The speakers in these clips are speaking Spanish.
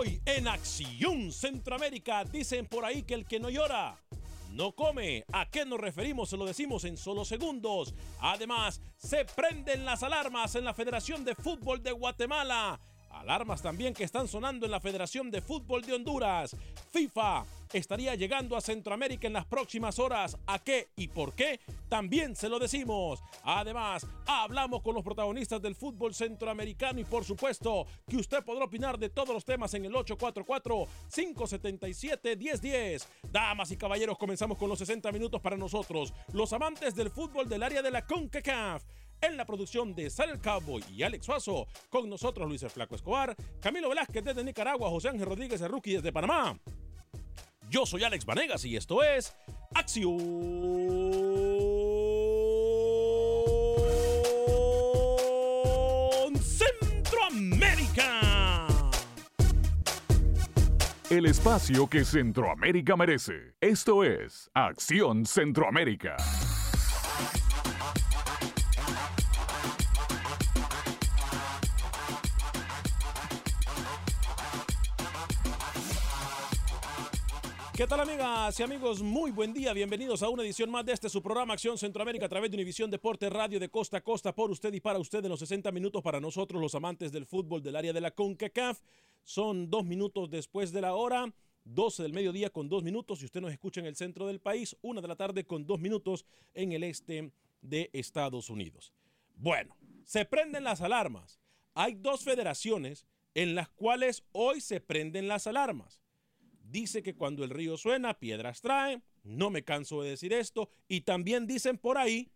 Hoy en Acción Centroamérica dicen por ahí que el que no llora no come. ¿A qué nos referimos? Se lo decimos en solo segundos. Además, se prenden las alarmas en la Federación de Fútbol de Guatemala. Alarmas también que están sonando en la Federación de Fútbol de Honduras. FIFA estaría llegando a Centroamérica en las próximas horas. ¿A qué y por qué? También se lo decimos. Además, hablamos con los protagonistas del fútbol centroamericano y por supuesto que usted podrá opinar de todos los temas en el 844-577-1010. Damas y caballeros, comenzamos con los 60 minutos para nosotros, los amantes del fútbol del área de la CONCACAF. En la producción de Sal el y Alex Suazo, con nosotros Luis el Flaco Escobar, Camilo Velázquez desde Nicaragua, José Ángel Rodríguez de Rookie desde Panamá. Yo soy Alex Vanegas y esto es Acción Centroamérica. El espacio que Centroamérica merece. Esto es Acción Centroamérica. ¿Qué tal amigas y amigos? Muy buen día, bienvenidos a una edición más de este su programa Acción Centroamérica a través de Univisión Deporte Radio de costa a costa por usted y para usted en los 60 minutos para nosotros los amantes del fútbol del área de la CONCACAF. Son dos minutos después de la hora, 12 del mediodía con dos minutos y usted nos escucha en el centro del país, una de la tarde con dos minutos en el este de Estados Unidos. Bueno, se prenden las alarmas. Hay dos federaciones en las cuales hoy se prenden las alarmas dice que cuando el río suena, piedras trae. No me canso de decir esto. Y también dicen por ahí,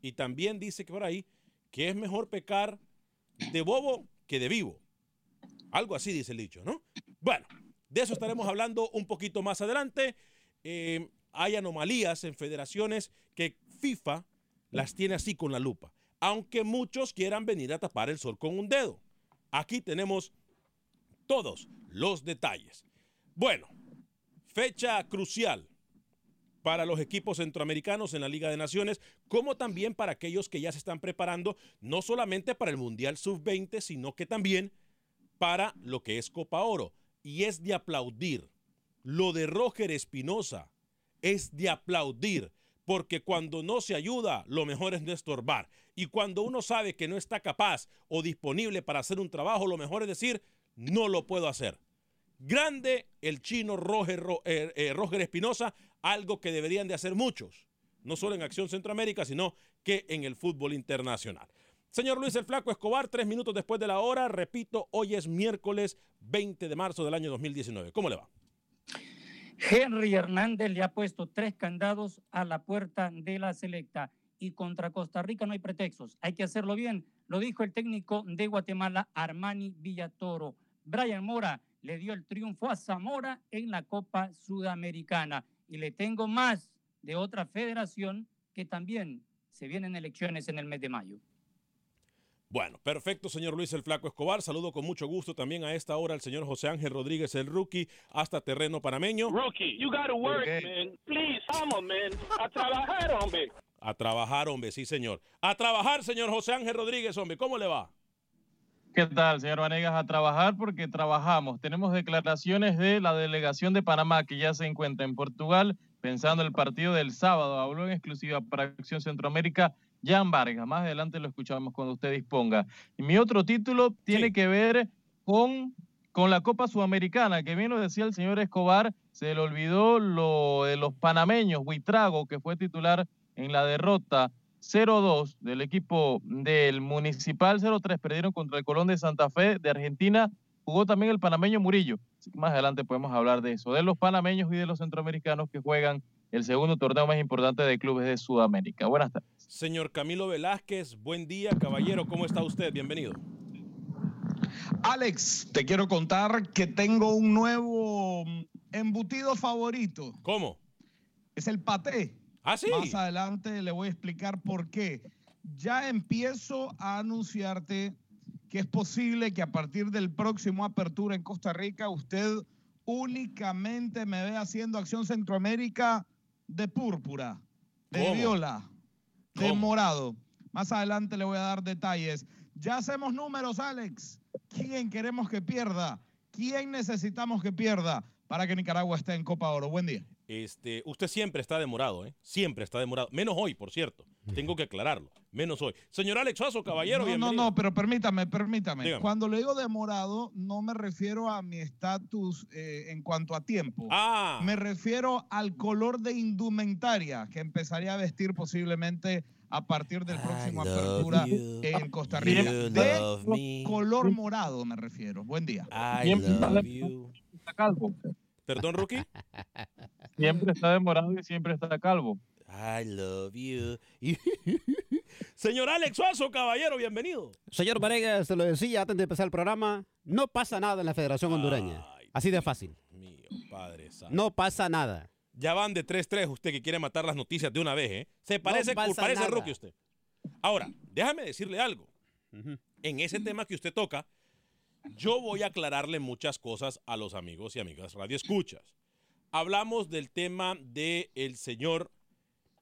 y también dice que por ahí, que es mejor pecar de bobo que de vivo. Algo así dice el dicho, ¿no? Bueno, de eso estaremos hablando un poquito más adelante. Eh, hay anomalías en federaciones que FIFA las tiene así con la lupa, aunque muchos quieran venir a tapar el sol con un dedo. Aquí tenemos todos los detalles. Bueno, fecha crucial para los equipos centroamericanos en la Liga de Naciones, como también para aquellos que ya se están preparando, no solamente para el Mundial Sub-20, sino que también para lo que es Copa Oro. Y es de aplaudir. Lo de Roger Espinosa es de aplaudir, porque cuando no se ayuda, lo mejor es no estorbar. Y cuando uno sabe que no está capaz o disponible para hacer un trabajo, lo mejor es decir, no lo puedo hacer. Grande el chino Roger, eh, eh, Roger Espinosa, algo que deberían de hacer muchos, no solo en Acción Centroamérica, sino que en el fútbol internacional. Señor Luis el Flaco Escobar, tres minutos después de la hora, repito, hoy es miércoles 20 de marzo del año 2019. ¿Cómo le va? Henry Hernández le ha puesto tres candados a la puerta de la selecta y contra Costa Rica no hay pretextos, hay que hacerlo bien, lo dijo el técnico de Guatemala, Armani Villatoro. Brian Mora le dio el triunfo a Zamora en la Copa Sudamericana y le tengo más de otra federación que también se vienen elecciones en el mes de mayo. Bueno, perfecto, señor Luis el Flaco Escobar. Saludo con mucho gusto también a esta hora al señor José Ángel Rodríguez, el rookie, hasta terreno panameño. Rookie, you gotta work, man. Please, come on, man. A trabajar, hombre. A trabajar, hombre, sí, señor. A trabajar, señor José Ángel Rodríguez, hombre. ¿Cómo le va? ¿Qué tal, señor Vanegas? A trabajar porque trabajamos. Tenemos declaraciones de la delegación de Panamá que ya se encuentra en Portugal pensando el partido del sábado. Habló en exclusiva para Acción Centroamérica Jan Vargas. Más adelante lo escuchamos cuando usted disponga. Y mi otro título tiene que ver con, con la Copa Sudamericana, que bien lo decía el señor Escobar, se le olvidó lo de los panameños, Huitrago, que fue titular en la derrota 0-2 del equipo del Municipal 0-3, perdieron contra el Colón de Santa Fe de Argentina. Jugó también el panameño Murillo. más adelante podemos hablar de eso, de los panameños y de los centroamericanos que juegan el segundo torneo más importante de clubes de Sudamérica. Buenas tardes. Señor Camilo Velázquez, buen día, caballero. ¿Cómo está usted? Bienvenido. Alex, te quiero contar que tengo un nuevo embutido favorito. ¿Cómo? Es el paté. Ah, sí. Más adelante le voy a explicar por qué. Ya empiezo a anunciarte que es posible que a partir del próximo apertura en Costa Rica usted únicamente me vea haciendo acción Centroamérica de púrpura, de viola, de morado. Más adelante le voy a dar detalles. Ya hacemos números, Alex. ¿Quién queremos que pierda? ¿Quién necesitamos que pierda para que Nicaragua esté en Copa Oro? Buen día. Este, usted siempre está demorado, ¿eh? Siempre está demorado. Menos hoy, por cierto. Tengo que aclararlo. Menos hoy. Señor Alex Suazo, caballero, No, no, no, pero permítame, permítame. Cuando le digo demorado, no me refiero a mi estatus eh, en cuanto a tiempo. Ah. Me refiero al color de indumentaria que empezaría a vestir posiblemente a partir del próximo apertura en Costa Rica. De color morado me refiero. Buen día. I love you. Perdón, Rookie. Siempre está demorado y siempre está calvo. I love you. Señor Alex Suazo, caballero, bienvenido. Señor Varegas, se lo decía antes de empezar el programa, no pasa nada en la Federación Hondureña. Así de fácil. Mío, padre No pasa nada. Ya van de 3-3 usted que quiere matar las noticias de una vez, ¿eh? Se parece, no parece rookie usted. Ahora, déjame decirle algo. En ese tema que usted toca, yo voy a aclararle muchas cosas a los amigos y amigas radioescuchas. Hablamos del tema del el señor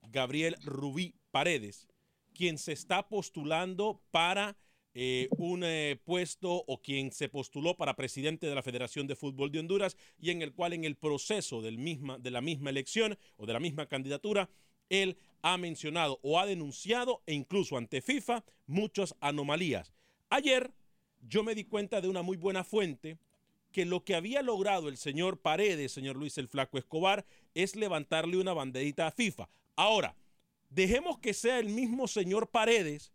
Gabriel Rubí Paredes, quien se está postulando para eh, un eh, puesto o quien se postuló para presidente de la Federación de Fútbol de Honduras y en el cual en el proceso del de la misma elección o de la misma candidatura, él ha mencionado o ha denunciado e incluso ante FIFA muchas anomalías. Ayer yo me di cuenta de una muy buena fuente que lo que había logrado el señor Paredes, señor Luis el Flaco Escobar, es levantarle una banderita a FIFA. Ahora, dejemos que sea el mismo señor Paredes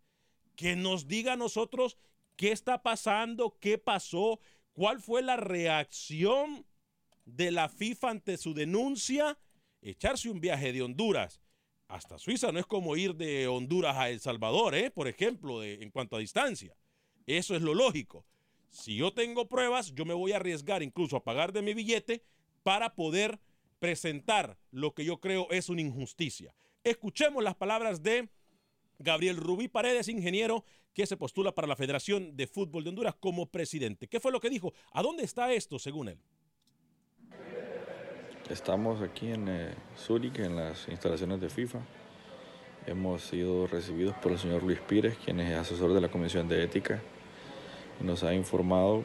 que nos diga a nosotros qué está pasando, qué pasó, cuál fue la reacción de la FIFA ante su denuncia. Echarse un viaje de Honduras hasta Suiza no es como ir de Honduras a El Salvador, ¿eh? por ejemplo, en cuanto a distancia. Eso es lo lógico. Si yo tengo pruebas, yo me voy a arriesgar incluso a pagar de mi billete para poder presentar lo que yo creo es una injusticia. Escuchemos las palabras de Gabriel Rubí Paredes, ingeniero que se postula para la Federación de Fútbol de Honduras como presidente. ¿Qué fue lo que dijo? ¿A dónde está esto, según él? Estamos aquí en eh, Zúrich, en las instalaciones de FIFA. Hemos sido recibidos por el señor Luis Pires, quien es asesor de la Comisión de Ética nos ha informado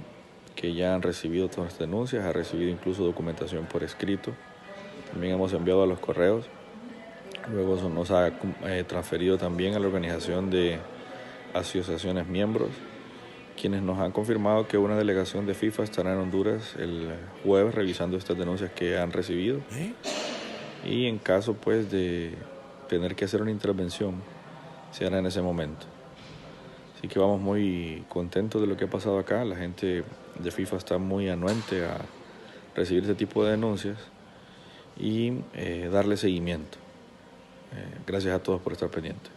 que ya han recibido todas las denuncias, ha recibido incluso documentación por escrito. También hemos enviado a los correos. Luego nos ha eh, transferido también a la organización de asociaciones miembros, quienes nos han confirmado que una delegación de FIFA estará en Honduras el jueves revisando estas denuncias que han recibido. ¿Eh? Y en caso pues de tener que hacer una intervención, se hará en ese momento. Así que vamos muy contentos de lo que ha pasado acá. La gente de FIFA está muy anuente a recibir este tipo de denuncias y eh, darle seguimiento. Eh, gracias a todos por estar pendientes.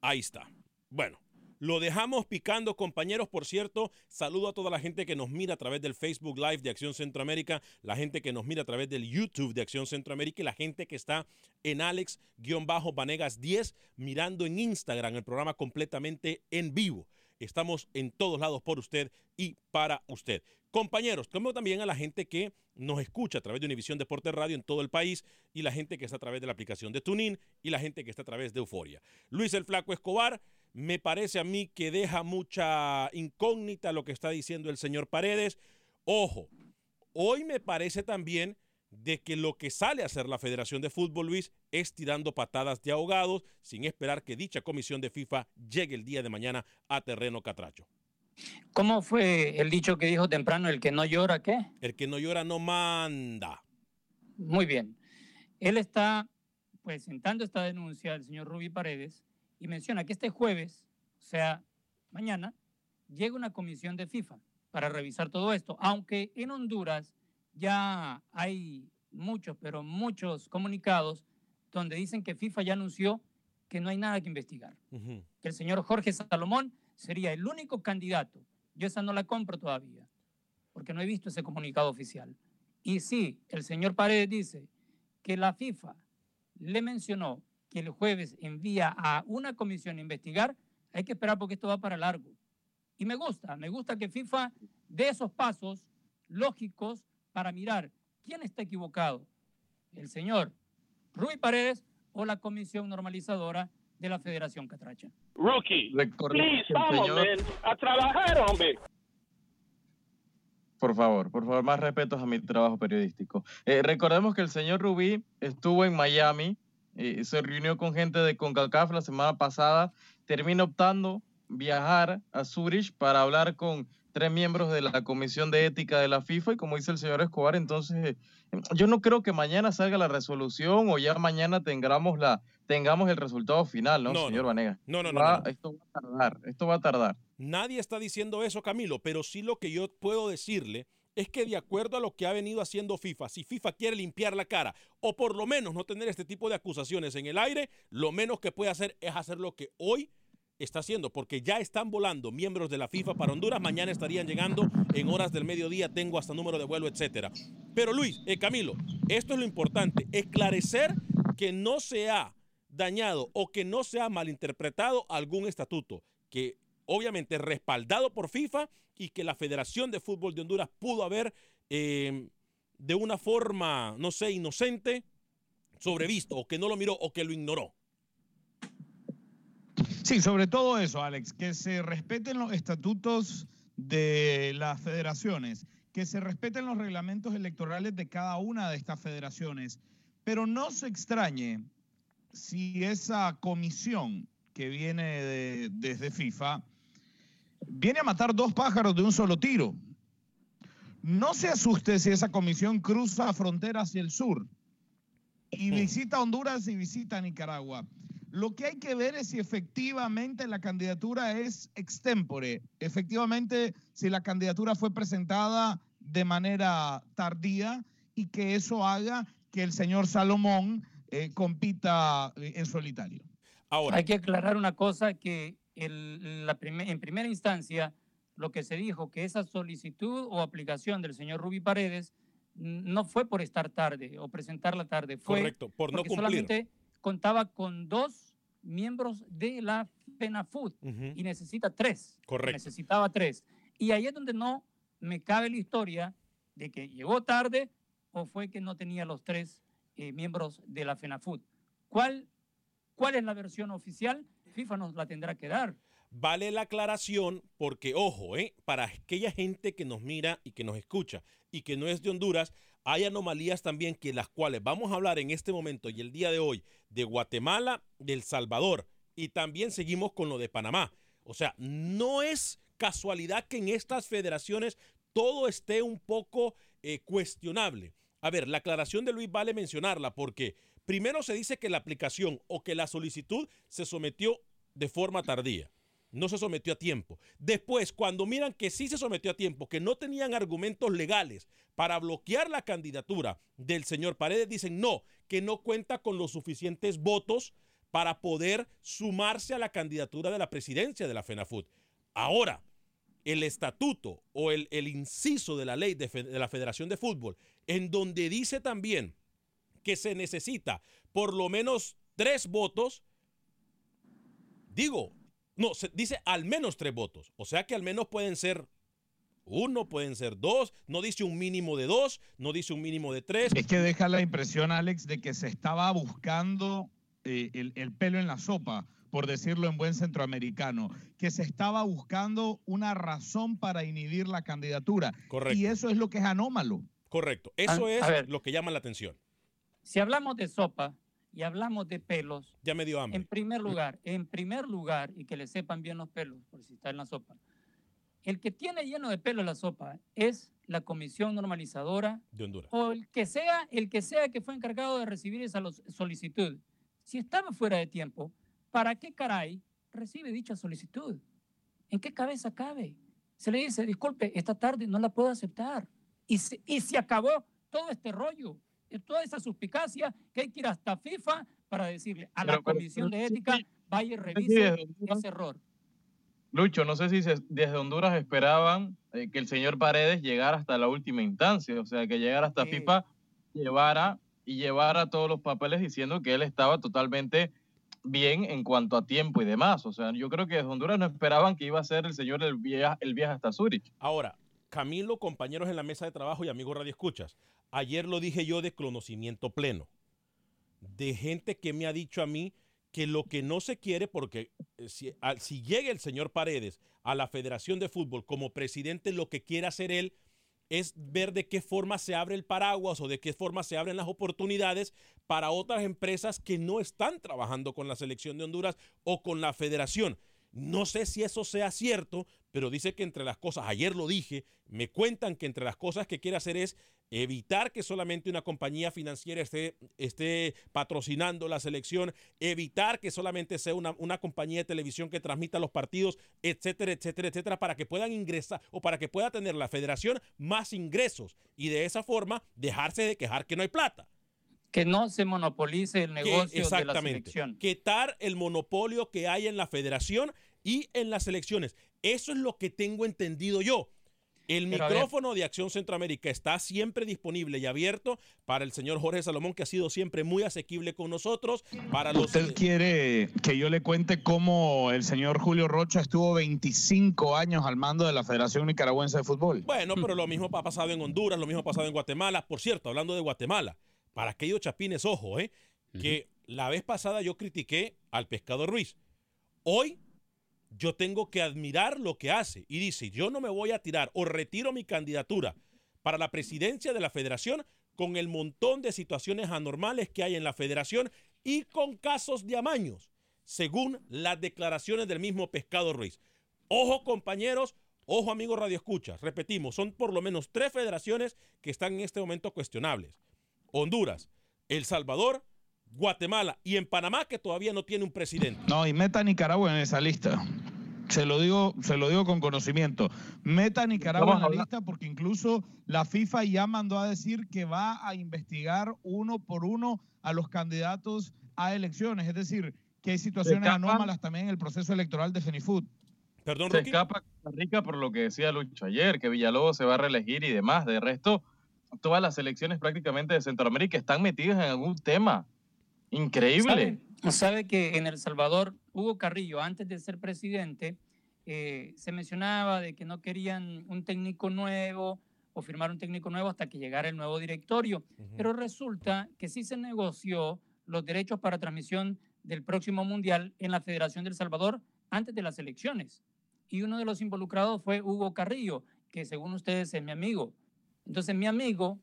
Ahí está. Bueno, lo dejamos picando, compañeros. Por cierto, saludo a toda la gente que nos mira a través del Facebook Live de Acción Centroamérica, la gente que nos mira a través del YouTube de Acción Centroamérica y la gente que está en Alex-Vanegas 10 mirando en Instagram el programa completamente en vivo. Estamos en todos lados por usted y para usted. Compañeros, como también a la gente que nos escucha a través de Univisión Deporte Radio en todo el país y la gente que está a través de la aplicación de TuneIn y la gente que está a través de Euforia. Luis el Flaco Escobar, me parece a mí que deja mucha incógnita lo que está diciendo el señor Paredes. Ojo, hoy me parece también de que lo que sale a hacer la Federación de Fútbol, Luis, es tirando patadas de ahogados sin esperar que dicha comisión de FIFA llegue el día de mañana a terreno catracho. ¿Cómo fue el dicho que dijo temprano, el que no llora, qué? El que no llora no manda. Muy bien. Él está presentando esta denuncia del señor Rubí Paredes y menciona que este jueves, o sea, mañana, llega una comisión de FIFA para revisar todo esto, aunque en Honduras ya hay muchos, pero muchos comunicados donde dicen que FIFA ya anunció que no hay nada que investigar. Que el señor Jorge Salomón sería el único candidato. Yo esa no la compro todavía, porque no he visto ese comunicado oficial. Y sí, el señor Paredes dice que la FIFA le mencionó que el jueves envía a una comisión a investigar, hay que esperar porque esto va para largo. Y me gusta, me gusta que FIFA dé esos pasos lógicos para mirar quién está equivocado, el señor Rui Paredes o la comisión normalizadora de la Federación Catracha. Rookie, please, vamos, a trabajar, hombre. Por favor, por favor, más respetos a mi trabajo periodístico. Eh, recordemos que el señor Rubí estuvo en Miami eh, se reunió con gente de CONCACAF la semana pasada, termina optando viajar a Zurich para hablar con tres miembros de la Comisión de Ética de la FIFA y como dice el señor Escobar, entonces yo no creo que mañana salga la resolución o ya mañana tengamos la tengamos el resultado final, ¿no, señor Vanega? No, no, no, Esto va a tardar, esto va a tardar. Nadie está diciendo eso, Camilo, pero sí lo que yo puedo decirle es que de acuerdo a lo que ha venido haciendo FIFA, si FIFA quiere limpiar la cara o por lo menos no tener este tipo de acusaciones en el aire, lo menos que puede hacer es hacer lo que hoy está haciendo, porque ya están volando miembros de la FIFA para Honduras, mañana estarían llegando en horas del mediodía, tengo hasta número de vuelo, etcétera. Pero Luis, eh, Camilo, esto es lo importante, esclarecer que no se ha dañado o que no se ha malinterpretado algún estatuto, que obviamente respaldado por FIFA y que la Federación de Fútbol de Honduras pudo haber eh, de una forma, no sé, inocente, sobrevisto, o que no lo miró, o que lo ignoró. Sí, sobre todo eso, Alex, que se respeten los estatutos de las federaciones, que se respeten los reglamentos electorales de cada una de estas federaciones, pero no se extrañe si esa comisión que viene desde FIFA viene a matar dos pájaros de un solo tiro. No se asuste si esa comisión cruza frontera hacia el sur y visita Honduras y visita Nicaragua. Lo que hay que ver es si efectivamente la candidatura es extempore, efectivamente si la candidatura fue presentada de manera tardía y que eso haga que el señor Salomón eh, compita en solitario. Ahora. Hay que aclarar una cosa que la en primera instancia, lo que se dijo que esa solicitud o aplicación del señor Rubi Paredes no fue por estar tarde o presentarla tarde, fue Correcto, por no porque solamente contaba con dos miembros de la FENAFUD y necesita tres. Correcto. Necesitaba tres. Y ahí es donde no me cabe la historia de que llegó tarde o fue que no tenía los tres eh, miembros de la FENAFUD. ¿Cuál, ¿Cuál es la versión oficial? Nos la tendrá que dar. Vale la aclaración porque, ojo, ¿eh? para aquella gente que nos mira y que nos escucha y que no es de Honduras, hay anomalías también que las cuales vamos a hablar en este momento y el día de hoy de Guatemala, de El Salvador y también seguimos con lo de Panamá. O sea, no es casualidad que en estas federaciones todo esté un poco eh, cuestionable. A ver, la aclaración de Luis vale mencionarla porque primero se dice que la aplicación o que la solicitud se sometió de forma tardía. no se sometió a tiempo. Después, cuando miran que sí se sometió a tiempo, que no tenían argumentos legales para bloquear la candidatura del señor Paredes, dicen no, que no cuenta con los suficientes votos para poder sumarse a la candidatura de la presidencia de la FENAFUT. Ahora, el estatuto o el, el inciso de la ley de, la Federación de Fútbol, en donde dice también que se necesita por lo menos tres votos, digo, no, se dice al menos tres votos, o sea que al menos pueden ser uno, pueden ser dos, no dice un mínimo de dos, no dice un mínimo de tres. Es que deja la impresión, Alex, de que se estaba buscando eh, el, el pelo en la sopa, por decirlo en buen centroamericano, que se estaba buscando una razón para inhibir la candidatura. Correcto. Y eso es lo que es anómalo. Correcto, eso A- es a lo que llama la atención. Si hablamos de sopa y hablamos de pelos, Ya me dio hambre. en primer lugar, en primer lugar, y que le sepan bien los pelos, por si está en la sopa, el que tiene lleno de pelo la sopa es la comisión normalizadora De Honduras. o el que sea, el que sea que fue encargado de recibir esa solicitud. Si estaba fuera de tiempo, ¿para qué caray recibe dicha solicitud? ¿En qué cabeza cabe? Se le dice, disculpe, esta tarde no la puedo aceptar. Y se, y se acabó todo este rollo, toda esa suspicacia que hay que ir hasta FIFA para decirle a la Pero- pero- Comisión de Ética, vaya y revise ese error. Lucho, no sé si se- desde Honduras esperaban eh, que el señor Paredes llegara hasta la última instancia, o sea, que llegara hasta Sí. FIFA, llevara y llevara todos los papeles diciendo que él estaba totalmente bien en cuanto a tiempo y demás. O sea, yo creo que desde Honduras no esperaban que iba a ser el señor el viaje, el viaje hasta Zurich. Ahora, Camilo, compañeros en la mesa de trabajo y amigos Radio Escuchas, ayer lo dije yo de conocimiento pleno, de gente que me ha dicho a mí que lo que no se quiere, porque eh, si, si llega el señor Paredes a la Federación de Fútbol como presidente, lo que quiere hacer él es ver de qué forma se abre el paraguas o de qué forma se abren las oportunidades para otras empresas que no están trabajando con la selección de Honduras o con la federación. No sé si eso sea cierto, pero dice que entre las cosas, ayer lo dije, me cuentan que entre las cosas que quiere hacer es evitar que solamente una compañía financiera esté, esté patrocinando la selección, evitar que solamente sea una, una compañía de televisión que transmita los partidos, etcétera, etcétera, etcétera, para que puedan ingresar o para que pueda tener la federación más ingresos y de esa forma dejarse de quejar que no hay plata. Que no se monopolice el Que- negocio de la exactamente. selección. Quitar el monopolio que hay en la federación y en las elecciones. Eso es lo que tengo entendido yo. El Pero micrófono de Acción Centroamérica está siempre disponible y abierto para el señor Jorge Salomón, que ha sido siempre muy asequible con nosotros. Para los, ¿Usted quiere que yo le cuente cómo el señor Julio Rocha estuvo 25 años al mando de la Federación Nicaragüense de Fútbol? Bueno, pero lo mismo ha pasado en Honduras, lo mismo ha pasado en Guatemala. Por cierto, hablando de Guatemala, para aquellos chapines, ojo, ¿eh? que la vez pasada yo critiqué al pescado Ruiz. Hoy yo tengo que admirar lo que hace y dice, yo no me voy a tirar o retiro mi candidatura para la presidencia de la federación con el montón de situaciones anormales que hay en la federación y con casos de amaños, según las declaraciones del mismo pescado Ruiz. Ojo compañeros, ojo amigos Radio Escuchas, repetimos, son por lo menos tres federaciones que están en este momento cuestionables. Honduras, El Salvador, Guatemala y en Panamá que todavía no tiene un presidente. No, y meta a Nicaragua en esa lista. Se lo digo, se lo digo con conocimiento. Meta a Nicaragua en la lista porque incluso la FIFA ya mandó a decir que va a investigar uno por uno a los candidatos a elecciones. Es decir, que hay situaciones escapan- anómalas también en el proceso electoral de FENIFUT. Perdón, Se escapa Costa Rica por lo que decía Lucho ayer, que Villalobos se va a reelegir y demás. De resto, todas las elecciones prácticamente de Centroamérica están metidas en algún tema. Increíble. ¿Sabe, sabe que en El Salvador, Hugo Carrillo, antes de ser presidente, eh, se mencionaba de que no querían un técnico nuevo o firmar un técnico nuevo hasta que llegara el nuevo directorio. Pero resulta que sí se negoció los derechos para transmisión del próximo Mundial en la Federación del Salvador antes de las elecciones. Y uno de los involucrados fue Hugo Carrillo, que según ustedes es mi amigo. Entonces mi amigo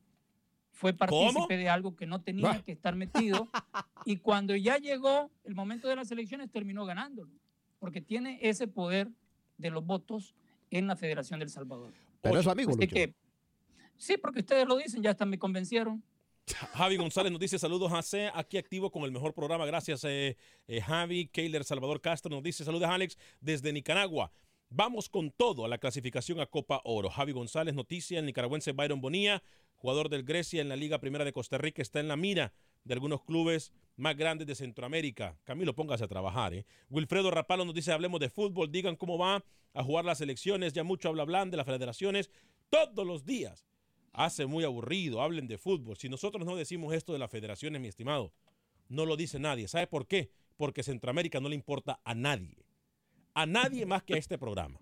fue partícipe de algo que no tenía que estar metido y cuando ya llegó el momento de las elecciones terminó ganándolo, porque tiene ese poder de los votos en la Federación del Salvador. Pero es su amigo, Así Lucho. que, sí, porque ustedes lo dicen, ya hasta me convencieron. Javi González nos dice saludos a C, aquí activo con el mejor programa. Gracias, eh, eh, Javi. Keiler Salvador Castro nos dice saludos, Alex, desde Nicaragua. Vamos con todo a la clasificación a Copa Oro. Javi González, noticia, el nicaragüense Byron Bonilla, jugador del Grecia en la Liga Primera de Costa Rica, está en la mira de algunos clubes más grandes de Centroamérica. Camilo, póngase a trabajar. ¿eh? Wilfredo Rapalo nos dice, hablemos de fútbol, digan cómo va a jugar las elecciones, ya mucho habla hablan de las federaciones, todos los días. Hace muy aburrido, hablen de fútbol. Si nosotros no decimos esto de las federaciones, mi estimado, no lo dice nadie. ¿Sabe por qué? Porque Centroamérica no le importa a nadie. A nadie más que a este programa.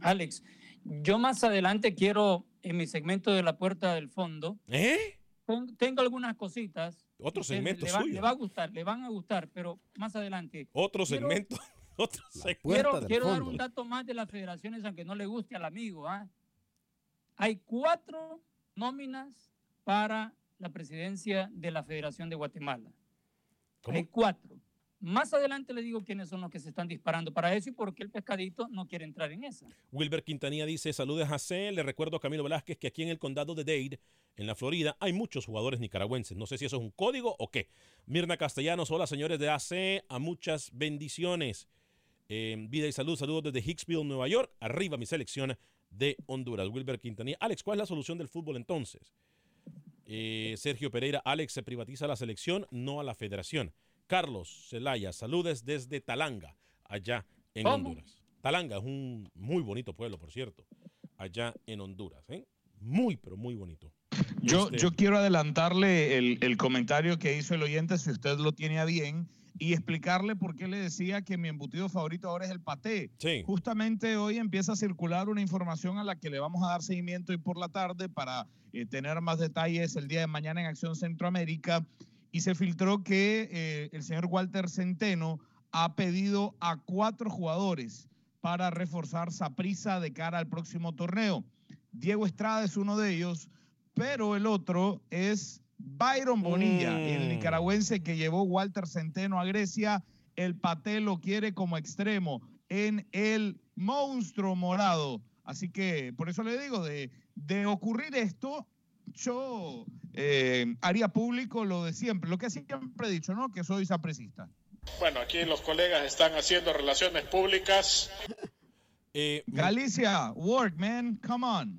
Alex, yo más adelante quiero, en mi segmento de la puerta del fondo, ¿Eh? ten- tengo algunas cositas. Otro segmento le va, suyo. le va a gustar, le van a gustar, pero más adelante. Otro Quiero- segmento. Otro segmento. Quiero, quiero dar un dato más de las federaciones, aunque no le guste al amigo. ¿ah? Hay cuatro nóminas para la presidencia de la Federación de Guatemala. Hay cuatro. Más adelante le digo quiénes son los que se están disparando para eso y por qué el pescadito no quiere entrar en esa. Wilber Quintanilla dice, saludos a C. Le recuerdo a Camilo Velázquez que aquí en el condado de Dade, en la Florida, hay muchos jugadores nicaragüenses. No sé si eso es un código o qué. Mirna Castellanos, hola señores de AC, a muchas bendiciones. Eh, vida y salud, saludos desde Hicksville, Nueva York. Arriba mi selección de Honduras. Wilber Quintanilla. Alex, ¿cuál es la solución del fútbol entonces? Eh, Sergio Pereira, Alex, se privatiza la selección, no a la federación. Carlos Celaya, saludes desde Talanga, allá en ¿Cómo? Honduras. Talanga es un muy bonito pueblo, por cierto, allá en Honduras. ¿eh? Muy, pero muy bonito. Yo, Este- yo quiero adelantarle el, el comentario que hizo el oyente, si usted lo tiene a bien, y explicarle por qué le decía que mi embutido favorito ahora es el paté. Justamente hoy empieza a circular una información a la que le vamos a dar seguimiento hoy por la tarde para eh, tener más detalles el día de mañana en Acción Centroamérica. Y se filtró que eh, el señor Walter Centeno ha pedido a cuatro jugadores para reforzar prisa de cara al próximo torneo. Diego Estrada es uno de ellos, pero el otro es Byron Bonilla, el Mm. nicaragüense que llevó Walter Centeno a Grecia. El Paté lo quiere como extremo en el monstruo morado. Así que por eso le digo, de, de ocurrir esto, yo eh, haría público lo de siempre, lo que siempre he dicho, ¿no? Que soy sapricista. Bueno, aquí los colegas están haciendo relaciones públicas. Eh, Galicia, work, man, come on.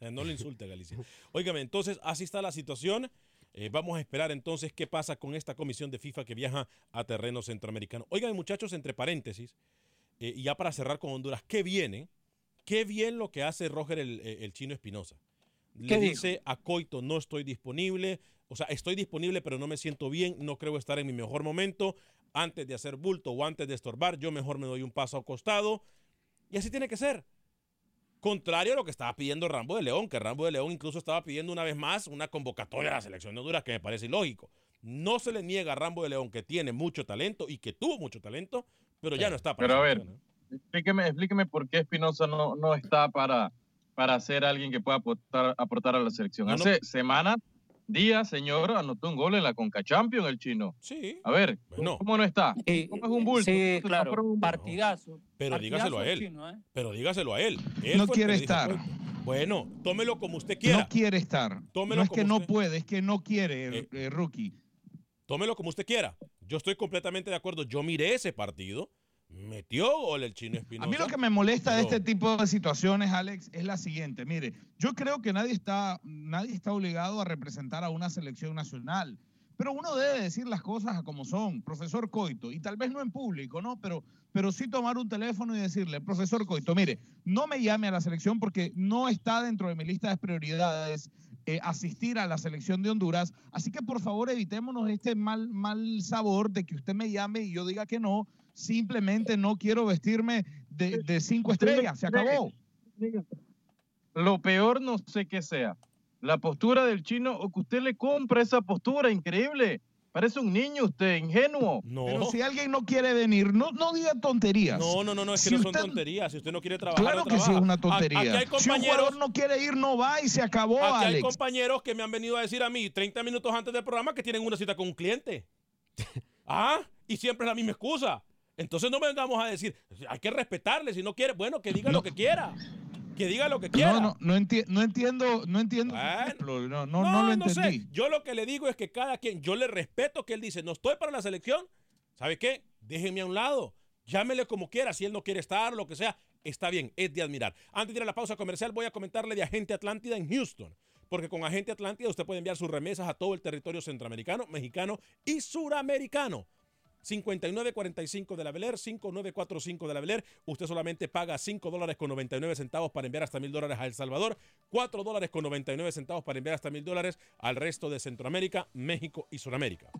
no le insulte a Galicia. Óigame, entonces así está la situación. Eh, vamos a esperar entonces qué pasa con esta comisión de FIFA que viaja a terreno centroamericano. Oigan, muchachos, entre paréntesis, eh, y ya para cerrar con Honduras, qué bien, ¿eh? Qué bien lo que hace Roger el, el chino Espinosa. Le dice a Coito, no estoy disponible. O sea, estoy disponible, pero no me siento bien. No creo estar en mi mejor momento. Antes de hacer bulto o antes de estorbar, yo mejor me doy un paso a costado. Y así tiene que ser. Contrario a lo que estaba pidiendo Rambo de León, que Rambo de León incluso estaba pidiendo una vez más una convocatoria a la selección de Honduras, que me parece ilógico. No se le niega a Rambo de León que tiene mucho talento y que tuvo mucho talento, pero ya no está para Pero a ver, explíqueme, explíqueme por qué Espinosa no, no está para, para ser alguien que pueda aportar, aportar a la selección. No, no. Hace semanas, días, señor, anotó un gol en la Conca Champions el chino. Sí. A ver, Bueno. ¿cómo no está? Eh, ¿Cómo es un bulto? Sí, ¿Cómo claro, fuera un bulto? partidazo. Pero dígaselo a él. chino, ¿eh? Pero dígaselo a él. Él No quiere estar. Bueno, tómelo como usted quiera. No quiere estar. Tómelo no es que no puede, es que no quiere, Eh, eh, rookie. Tómelo como usted quiera. Yo estoy completamente de acuerdo. Yo miré ese partido. Metió gol el chino Espinosa. A mí lo que me molesta de este tipo de situaciones, Alex, es la siguiente. Mire, yo creo que nadie está, nadie está obligado a representar a una selección nacional. Pero uno debe decir las cosas como son, profesor Coito, y tal vez no en público, ¿no? Pero, pero sí tomar un teléfono y decirle, profesor Coito, mire, no me llame a la selección porque no está dentro de mi lista de prioridades eh, asistir a la selección de Honduras. Así que por favor evitémonos este mal, mal sabor de que usted me llame y yo diga que no. Simplemente no quiero vestirme de, de cinco estrellas. Se acabó. Lo peor no sé qué sea. La postura del chino o que usted le compra esa postura, increíble. Parece un niño usted, ingenuo. No. Pero si alguien no quiere venir, no, no diga tonterías. No, no, no, no, es que Si no son usted- tonterías. Si usted no quiere trabajar, Claro no que sí es trabaja. una tontería. Aquí hay si un jugador no quiere ir, no va y se acabó, aquí hay Alex. compañeros que me han venido a decir a mí 30 minutos antes del programa que tienen una cita con un cliente. ah, y siempre es la misma excusa. Entonces no vengamos a decir, hay que respetarle, si no quiere, bueno, que diga lo que quiera. Que diga lo que quiera. No, no, no, enti- no entiendo, no entiendo. No, no, no lo entendí. sé. Yo lo que le digo es que cada quien, yo le respeto que él dice, no estoy para la selección. ¿Sabe qué? Déjeme a un lado. Llámele como quiera. Si él no quiere estar, lo que sea, está bien. Es de admirar. Antes de ir a la pausa comercial, voy a comentarle de Agente Atlántida en Houston. Porque con Agente Atlántida usted puede enviar sus remesas a todo el territorio centroamericano, mexicano y suramericano. 5945 de la Beler, 5945 de la Beler. Usted solamente paga 5 dólares con 99 centavos para enviar hasta mil dólares a El Salvador, 4 dólares con 99 centavos para enviar hasta mil dólares al resto de Centroamérica, México y Sudamérica.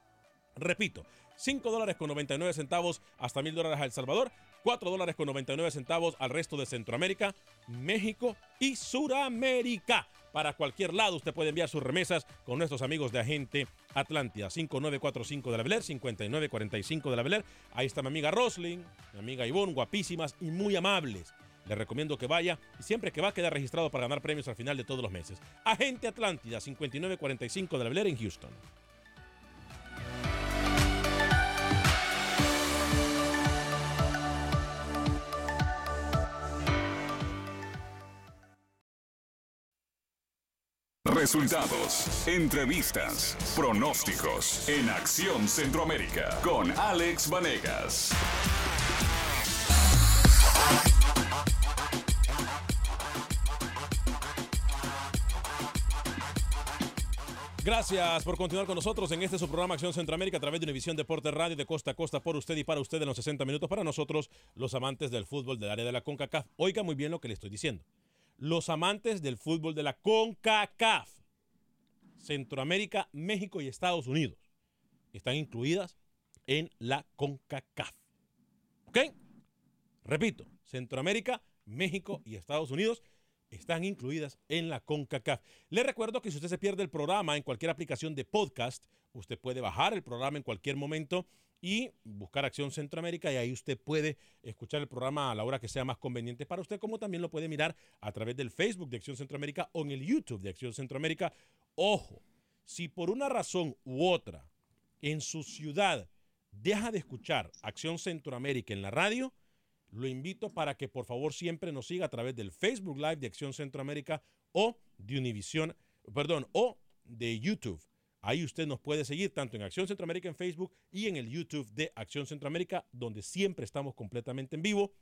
Repito, 5 dólares con 99 centavos hasta mil dólares a El Salvador, 4 dólares con 99 centavos al resto de Centroamérica, México y Suramérica. Para cualquier lado usted puede enviar sus remesas con nuestros amigos de Agente Atlántida. 5945 de la Beler, 5945 de la Beler. Ahí está mi amiga Rosling, mi amiga Ivonne, guapísimas y muy amables. Le recomiendo que vaya y siempre que va queda registrado para ganar premios al final de todos los meses. Agente Atlántida, 5945 de la Beler en Houston. Resultados, entrevistas, pronósticos en Acción Centroamérica con Alex Vanegas. Gracias por continuar con nosotros en este su programa Acción Centroamérica a través de Univisión Deporte Radio de costa a costa por usted y para usted en los 60 minutos para nosotros, los amantes del fútbol del área de la CONCACAF. Oiga muy bien lo que le estoy diciendo. Los amantes del fútbol de la CONCACAF, Centroamérica, México y Estados Unidos, están incluidas en la CONCACAF. ¿Ok? Repito, Centroamérica, México y Estados Unidos están incluidas en la CONCACAF. Le recuerdo que si usted se pierde el programa en cualquier aplicación de podcast, usted puede bajar el programa en cualquier momento y buscar Acción Centroamérica y ahí usted puede escuchar el programa a la hora que sea más conveniente para usted, como también lo puede mirar a través del Facebook de Acción Centroamérica o en el YouTube de Acción Centroamérica. Ojo, si por una razón u otra en su ciudad deja de escuchar Acción Centroamérica en la radio, lo invito para que por favor siempre nos siga a través del Facebook Live de Acción Centroamérica o de Univisión, perdón, o de YouTube. Ahí usted nos puede seguir tanto en Acción Centroamérica en Facebook y en el YouTube de Acción Centroamérica, donde siempre estamos completamente en vivo.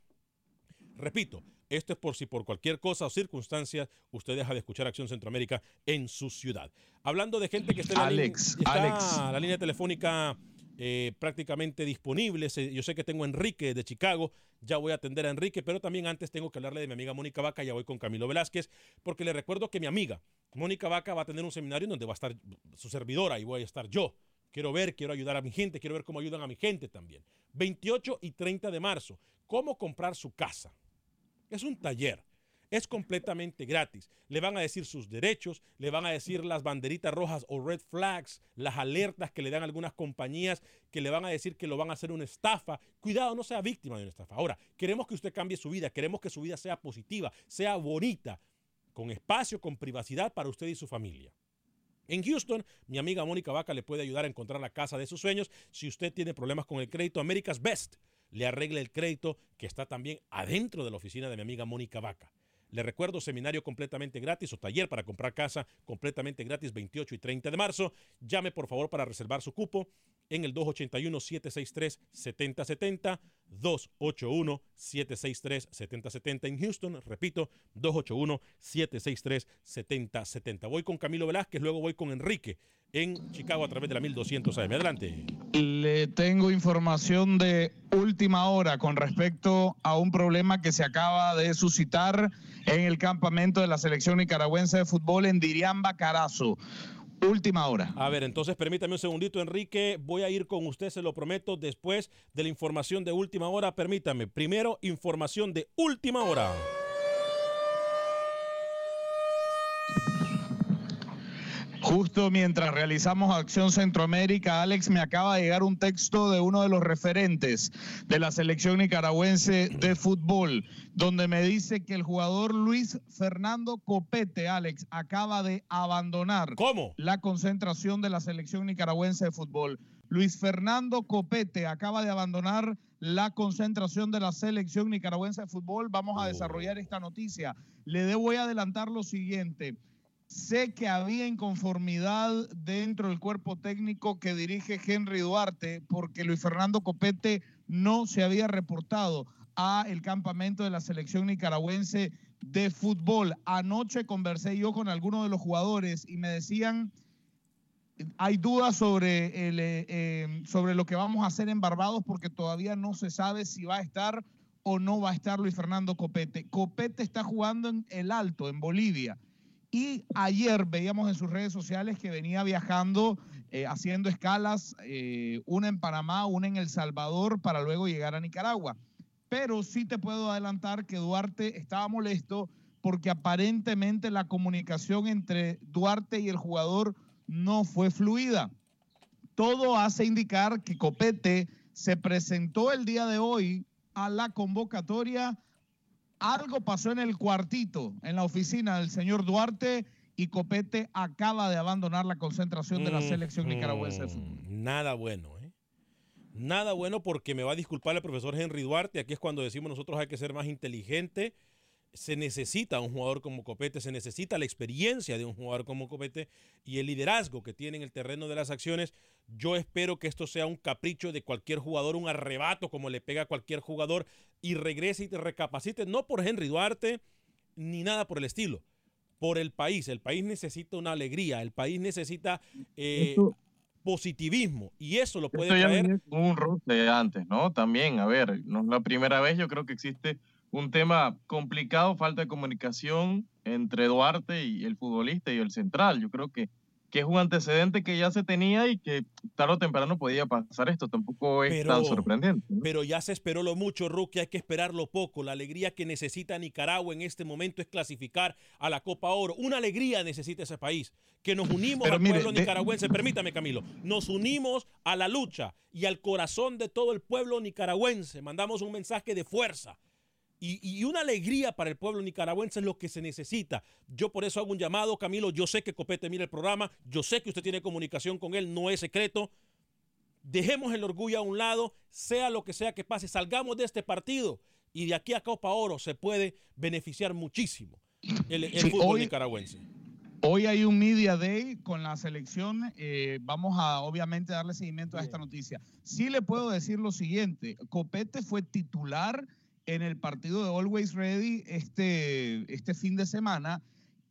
Repito, esto es por si por cualquier cosa o circunstancia usted deja de escuchar Acción Centroamérica en su ciudad. Hablando de gente que está en la, Alex, línea, está Alex. la línea telefónica eh, prácticamente disponible. Se- Yo sé que tengo a Enrique de Chicago, ya voy a atender a Enrique, pero también antes tengo que hablarle de mi amiga Mónica Vaca, ya voy con Camilo Velázquez, porque le recuerdo que mi amiga Mónica Vaca va a tener un seminario en donde va a estar su servidora y voy a estar yo. Quiero ver, quiero ayudar a mi gente, quiero ver cómo ayudan a mi gente también. 28 y 30 de marzo, cómo comprar su casa. Es un taller. Es completamente gratis. Le van a decir sus derechos, le van a decir las banderitas rojas o red flags, las alertas que le dan algunas compañías que le van a decir que lo van a hacer una estafa. Cuidado, no sea víctima de una estafa. Ahora, queremos que usted cambie su vida, queremos que su vida sea positiva, sea bonita, con espacio, con privacidad para usted y su familia. En Houston, mi amiga Mónica Vaca le puede ayudar a encontrar la casa de sus sueños. Si usted tiene problemas con el crédito, America's Best le arregle el crédito que está también adentro de la oficina de mi amiga Mónica Vaca. Le recuerdo seminario completamente gratis o taller para comprar casa completamente gratis 28 y 30 de marzo. Llame por favor para reservar su cupo en el 281-763-7070, 281-763-7070 en Houston. Repito, 281-763-7070. Voy con Camilo Velázquez, luego voy con Enrique en Chicago a través de la 1200 AM. Adelante. Le tengo información de última hora con respecto a un problema que se acaba de suscitar en el campamento de la selección nicaragüense de fútbol en Diriamba, Carazo. Última hora. A ver, entonces permítame un segundito, Enrique. Voy a ir con usted, se lo prometo, después de la información de última hora. Permítame. Primero, información de última hora. Justo mientras realizamos Acción Centroamérica, Alex, me acaba de llegar un texto de uno de los referentes de la selección nicaragüense de fútbol, donde me dice que el jugador Luis Fernando Copete, Alex, acaba de abandonar la concentración de la selección nicaragüense de fútbol. Luis Fernando Copete acaba de abandonar la concentración de la selección nicaragüense de fútbol. Vamos a desarrollar esta noticia. Le debo adelantar lo siguiente. Sé que había inconformidad dentro del cuerpo técnico que dirige Henry Duarte porque Luis Fernando Copete no se había reportado a el campamento de la selección nicaragüense de fútbol. Anoche conversé yo con algunos de los jugadores y me decían, hay dudas sobre, el, eh, eh, sobre lo que vamos a hacer en Barbados porque todavía no se sabe si va a estar o no va a estar Luis Fernando Copete. Copete está jugando en el Alto, en Bolivia y ayer veíamos en sus redes sociales que venía viajando, eh, haciendo escalas, eh, una en Panamá, una en El Salvador, para luego llegar a Nicaragua. Pero sí te puedo adelantar que Duarte estaba molesto porque aparentemente la comunicación entre Duarte y el jugador no fue fluida. Todo hace indicar que Copete se presentó el día de hoy a la convocatoria algo pasó en el cuartito, en la oficina del señor Duarte, y Copete acaba de abandonar la concentración de la selección nicaragüense de fútbol. Nada bueno, ¿eh? Nada bueno porque me va a disculpar el profesor Henry Duarte. Aquí es cuando decimos nosotros hay que ser más inteligente se necesita un jugador como Copete, se necesita la experiencia de un jugador como Copete y el liderazgo que tiene en el terreno de las acciones. Yo espero que esto sea un capricho de cualquier jugador, un arrebato como le pega a cualquier jugador y regrese y te recapacite, no por Henry Duarte ni nada por el estilo, por el país. El país necesita una alegría, el país necesita eh, positivismo y eso lo puede traer. un roce antes, ¿no? También, a ver, no es la primera vez, yo creo que existe un tema complicado, falta de comunicación entre Duarte y el futbolista y el central. Yo creo que, que es un antecedente que ya se tenía y que tarde o temprano podía pasar esto. Tampoco es tan sorprendente. Pero ya se esperó lo mucho, Rookie, hay que esperar lo poco. La alegría que necesita Nicaragua en este momento es clasificar a la Copa Oro. Una alegría necesita ese país. Que nos unimos al pueblo nicaragüense. Permítame, Camilo. Nos unimos a la lucha y al corazón de todo el pueblo nicaragüense. Mandamos un mensaje de fuerza y, una alegría para el pueblo nicaragüense es lo que se necesita. Yo por eso hago un llamado, Camilo. Yo sé que Copete mira el programa, yo sé que usted tiene comunicación con él, no es secreto. Dejemos el orgullo a un lado, sea lo que sea que pase, salgamos de este partido y de aquí a Copa Oro se puede beneficiar muchísimo el, fútbol nicaragüense. Hoy hay un Media Day con la selección. Eh, vamos a obviamente darle seguimiento a esta noticia. Sí le puedo decir lo siguiente: Copete fue titular en el partido de Always Ready este, este fin de semana.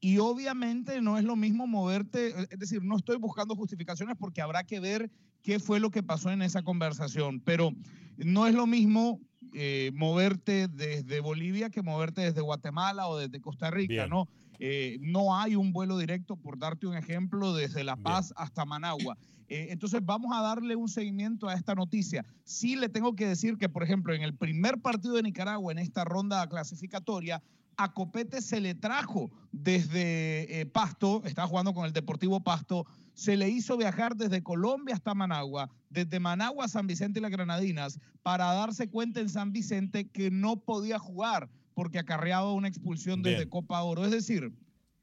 Y obviamente no es lo mismo moverte, es decir, no estoy buscando justificaciones porque habrá que ver qué fue lo que pasó en esa conversación, pero no es lo mismo eh, moverte desde Bolivia que moverte desde Guatemala o desde Costa Rica, ¿no? Eh, no hay un vuelo directo, por darte un ejemplo, desde La Paz hasta Managua. Eh, entonces vamos a darle un seguimiento a esta noticia. Sí le tengo que decir que, por ejemplo, en el primer partido de Nicaragua, en esta ronda clasificatoria, a Copete se le trajo desde eh, Pasto, estaba jugando con el Deportivo Pasto, se le hizo viajar desde Colombia hasta Managua, desde Managua a San Vicente y las Granadinas, para darse cuenta en San Vicente que no podía jugar porque acarreaba una expulsión desde Copa Oro. Es decir,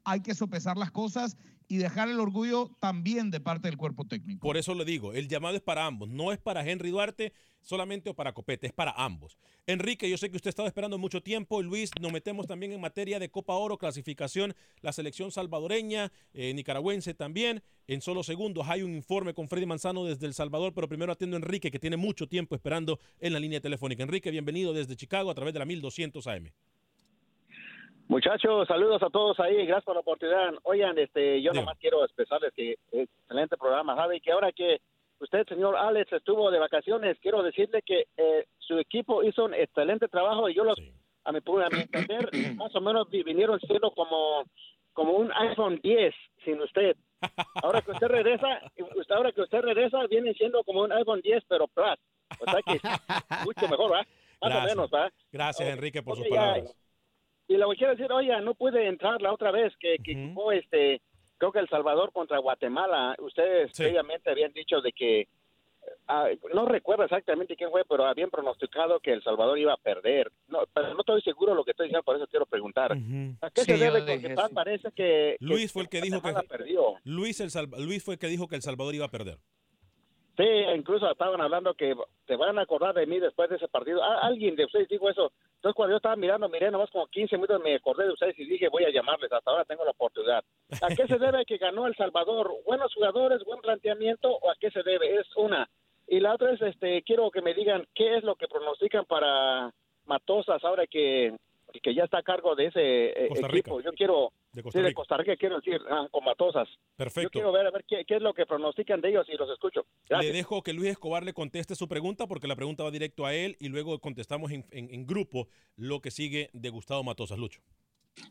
hay que sopesar las cosas y dejar el orgullo también de parte del cuerpo técnico. Por eso le digo, el llamado es para ambos, no es para Henry Duarte solamente o para Copete, es para ambos. Enrique, yo sé que usted ha estado esperando mucho tiempo. Luis, nos metemos también en materia de Copa Oro, clasificación, la selección salvadoreña, eh, nicaragüense también. En solo segundos hay un informe con Freddy Manzano desde El Salvador, pero primero atiendo a Enrique, que tiene mucho tiempo esperando en la línea telefónica. Enrique, bienvenido desde Chicago a través de la 1200 AM. Muchachos, saludos a todos ahí, gracias por la oportunidad. Oigan, este, yo nomás quiero expresarles que excelente programa, Javi, que ahora que usted, señor Alex, estuvo de vacaciones, quiero decirle que eh, su equipo hizo un excelente trabajo y yo los, a mi, a mi entender, más o menos vinieron siendo como, como un iPhone 10 sin usted. Ahora que usted regresa, ahora que usted regresa, viene siendo como un iPhone 10, pero Plus. O sea que mucho mejor, ¿va? Más o menos, ¿va? Gracias, Enrique, por sus palabras. Y lo que quiero decir, oye, no pude entrar la otra vez que, que este creo que El Salvador contra Guatemala, ustedes previamente habían dicho de que, ah, no recuerdo exactamente quién fue, pero habían pronosticado que El Salvador iba a perder. No, pero no estoy seguro de lo que estoy diciendo, por eso quiero preguntar. ¿A qué se Sí, debe? yo Porque sí. parece que... Luis fue el que dijo que perdió. Luis, el Salva- Luis fue el que dijo que El Salvador iba a perder. Sí, incluso estaban hablando que te van a acordar de mí después de ese partido. Ah, alguien de ustedes dijo eso. Entonces, cuando yo estaba mirando, miré nomás como 15 minutos, me acordé de ustedes y dije, voy a llamarles. Hasta ahora tengo la oportunidad. ¿A qué se debe que ganó El Salvador? ¿Buenos jugadores, buen planteamiento o a qué se debe? Es una. Y la otra es, este, quiero que me digan qué es lo que pronostican para Matosas ahora que, que ya está a cargo de ese eh, Costa equipo. Yo quiero, De Costa sí, de Rica. Costa Rica quiero decir, ah, con Matosas. Yo Perfecto. quiero ver, a ver qué, qué es lo que pronostican de ellos y los escucho. Le dejo que Luis Escobar le conteste su pregunta porque la pregunta va directo a él y luego contestamos en, en- en grupo lo que sigue de Gustavo Matosas. Lucho.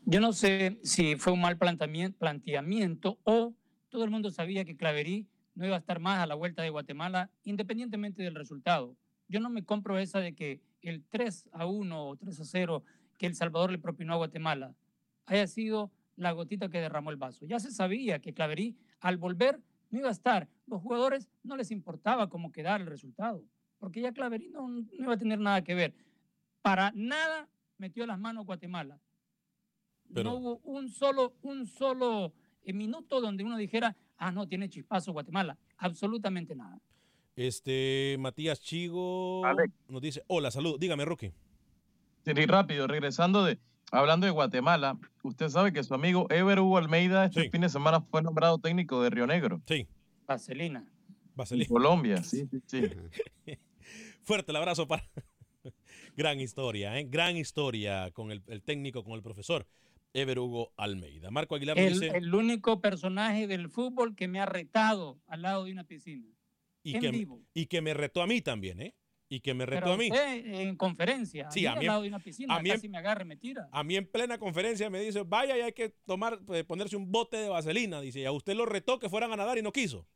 Yo no sé si fue un mal planteamien- planteamiento o todo el mundo sabía que Claverí no iba a estar más a la vuelta de Guatemala independientemente del resultado. Yo no me compro esa de que el 3 a 1 o 3 a 0 que El Salvador le propinó a Guatemala haya sido la gotita que derramó el vaso. Ya se sabía que Claverí al volver no iba a estar. Los jugadores no les importaba cómo quedara el resultado, porque ya Claverí no, no iba a tener nada que ver. Para nada metió las manos Guatemala. Pero- no hubo un solo, un solo eh, minuto donde uno dijera, ah, no, tiene chispazo Guatemala. Absolutamente nada. Este, Matías Chigo nos dice, hola, salud. Dígame, Rookie. Sí, rápido, regresando de, hablando de Guatemala, usted sabe que su amigo Ever Hugo Almeida este fin de semana fue nombrado técnico de Río Negro. Sí. Vaselina. Vaselina. Colombia, sí, sí, sí. Fuerte el abrazo para... Gran historia, ¿eh? Gran historia con el, el técnico, con el profesor Ever Hugo Almeida. Marco Aguilar El, dice... el único personaje del fútbol que me ha retado al lado de una piscina. y en que, vivo. y que me retó a mí también, ¿eh? Y que me retó a mí. en conferencia, Sí, a mí al lado de una piscina, a mí- casi me agarra y me tira. A mí en plena conferencia me dice, vaya y hay que tomar, pues, ponerse un bote de vaselina. Dice, y a usted lo retó que fueran a nadar y no quiso.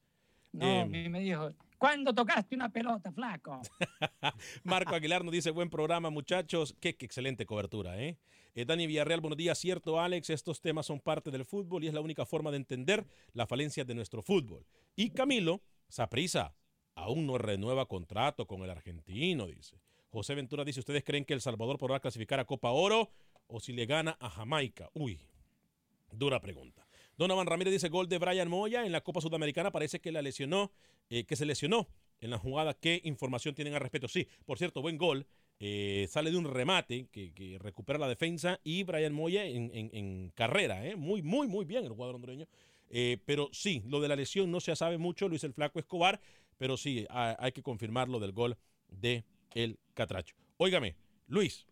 No, Eh, a mí me dijo, ¿cuándo tocaste una pelota, flaco? Marco Aguilar nos dice, buen programa, muchachos. Qué, qué excelente cobertura, ¿eh? Eh, Dani Villarreal, buenos días. Cierto, Alex, estos temas son parte del fútbol y es la única forma de entender la falencia de nuestro fútbol. Y Camilo, Saprisa, aún no renueva contrato con el argentino, dice. José Ventura dice, ¿ustedes creen que El Salvador podrá clasificar a Copa Oro o si le gana a Jamaica? Uy, dura pregunta. Donovan Ramírez dice, gol de Brian Moya en la Copa Sudamericana, parece que la lesionó, eh, que se lesionó en la jugada. ¿Qué información tienen al respecto? Sí, por cierto, buen gol. Eh, sale de un remate que, recupera la defensa y Brian Moya en, carrera. ¿eh? Muy, muy, muy bien el jugador hondureño. Pero sí, lo de la lesión no se sabe mucho, Luis el Flaco Escobar, pero sí, ha- hay que confirmar lo del gol de el Catracho. Óigame, Luis,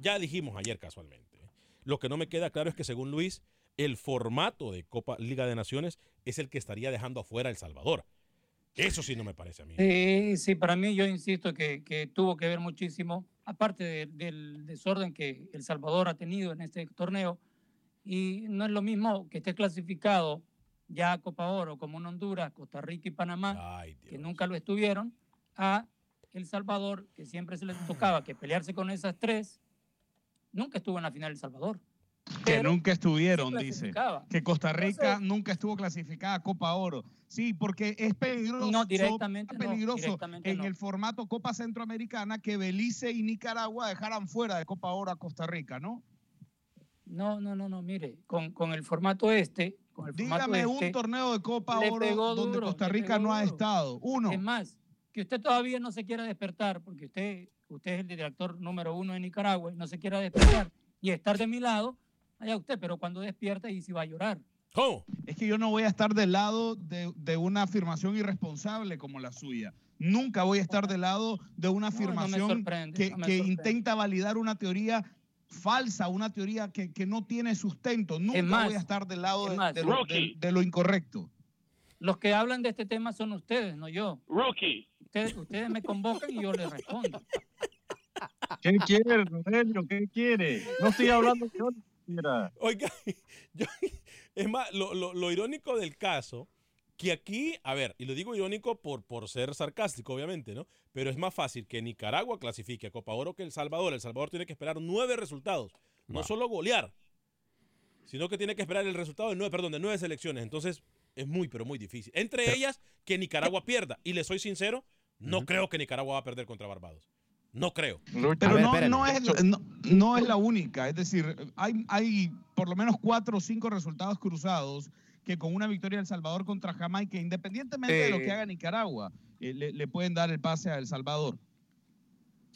ya dijimos ayer casualmente. Lo que no me queda claro es que según Luis, el formato de Copa Liga de Naciones es el que estaría dejando afuera El Salvador. Eso sí no me parece a mí. Sí, sí, para mí yo insisto que, tuvo que ver muchísimo, aparte de- del desorden que El Salvador ha tenido en este torneo, y no es lo mismo que esté clasificado ya a Copa Oro como en Honduras, Costa Rica y Panamá, que nunca lo estuvieron, a El Salvador, que siempre se les tocaba que pelearse con esas tres, nunca estuvo en la final El Salvador. Que nunca estuvieron, dice. Que Costa Rica Entonces- nunca estuvo clasificada a Copa Oro. Sí, porque es peligroso. No, directamente no, peligroso directamente en no. el formato Copa Centroamericana que Belice y Nicaragua dejaran fuera de Copa Oro a Costa Rica, ¿no? No, no, no, no, mire, con, con el formato este, con el formato Dígame este, un torneo de Copa Oro donde Costa Rica no ha estado. Uno. Es más, que usted todavía no se quiera despertar, porque usted, usted es el director número uno de Nicaragua y no se quiera despertar y estar de mi lado, allá usted, pero cuando despierta y si va a llorar. ¿Cómo? Es que yo no voy a estar del lado de, de una afirmación irresponsable como la suya. Nunca voy a estar del lado de una No, no me afirmación que, no intenta validar una teoría falsa, una teoría que, que no tiene sustento. Nunca más, voy a estar del lado es de, más, de lo, de- de lo incorrecto. Los que hablan de este tema son ustedes, no yo. Rookie. Ustedes, ustedes me convocan y yo les respondo. ¿Qué quiere, Rogelio? ¿Qué quiere? No estoy hablando yo. Mira. Oiga, yo- es más, lo, lo- lo irónico del caso, que aquí, a ver, y lo digo irónico por, por ser sarcástico, obviamente, ¿no? Pero es más fácil que Nicaragua clasifique a Copa Oro que El Salvador. El Salvador tiene que esperar nueve resultados, no solo golear. sino que tiene que esperar el resultado de nueve, perdón, de nueve selecciones. Entonces, es muy, pero muy difícil. Entre ellas, que Nicaragua pierda. Y le soy sincero, no creo que Nicaragua va a perder contra Barbados. No creo. Pero no, no, es, no, no es la única. Es decir, hay, hay por lo menos cuatro o cinco resultados cruzados que con una victoria de El Salvador contra Jamaica, independientemente de lo que haga Nicaragua, eh, le, le pueden dar el pase a El Salvador.